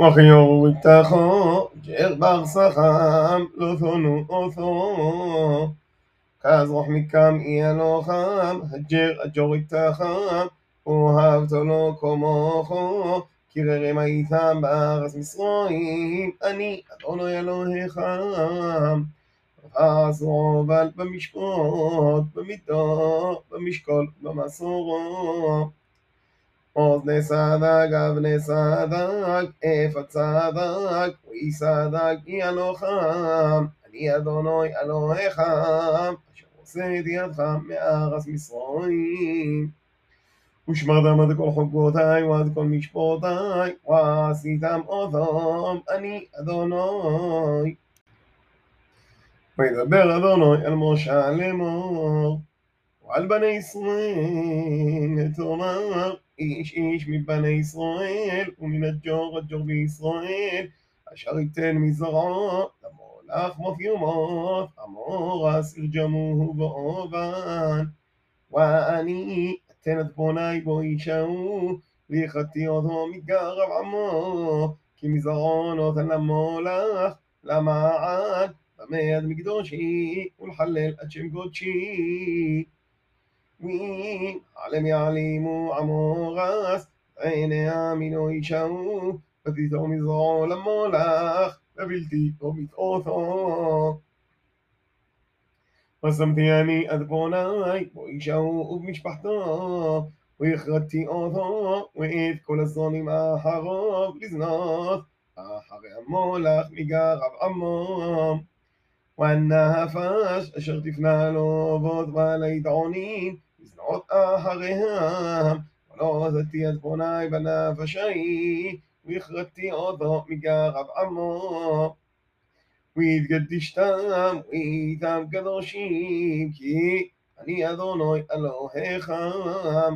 وחיור איתךו, ג'ר בר סחם, לא תונו אותו. כזרוח מקם אי אלוחם, הג'ר הג'ור איתךם, אוהבתו לא כמוכו. קררם הייתם בארץ מצרים, אני אדוני אלוהיכם. עזרו אבל במשפט, במידות, במשקול, במסורות. אוזני סדק, אבני סדק, אפת סדק, פרי סדק, היא אלוהיכם, אני אדוני אלוהיכם, אשר הוצאתי ידך מארץ מצרים. ושמרתם עד כל חוקותיי ועד כל משפטותיי, ועשיתם אותם, אני אדוני. וידבר אדוני אל משה לאמור, ועל בני ישראל תאמר, איש איש מבני ישראל, ומן הג'ור הג'ור בישראל, אשר ייתן מזרעו, למולך מות יומות, עמור אסיר ג'מוהו ואובן. ואני אתן את בוני בו ישעו, ויחתי אותו מגרב עמו, כי מזרעו נותן למולך, למעד, במד מקדושי, ולחלל עד שם קודשי. עלם יעלימו עמו רס, עיניה מינו ישעו, ותיתו מזרעו למולך, ובלתי תומית אותו. ושמתי אני עד בוני, בו ישעו ובמשפחתו, והכרתי אותו, ואת כל הזונים אחריו לזנות, אחרי המולך מגרב עמו. והנפש אשר תפנה לו אבות בעלי דעונים, לזנות אחריהם, ולא עזתי את בוני בנפש ההיא, והכרתי אותו מגרב עמו. והתקדשתם, והייתם קדושים, כי אני אדוני אלוהיכם.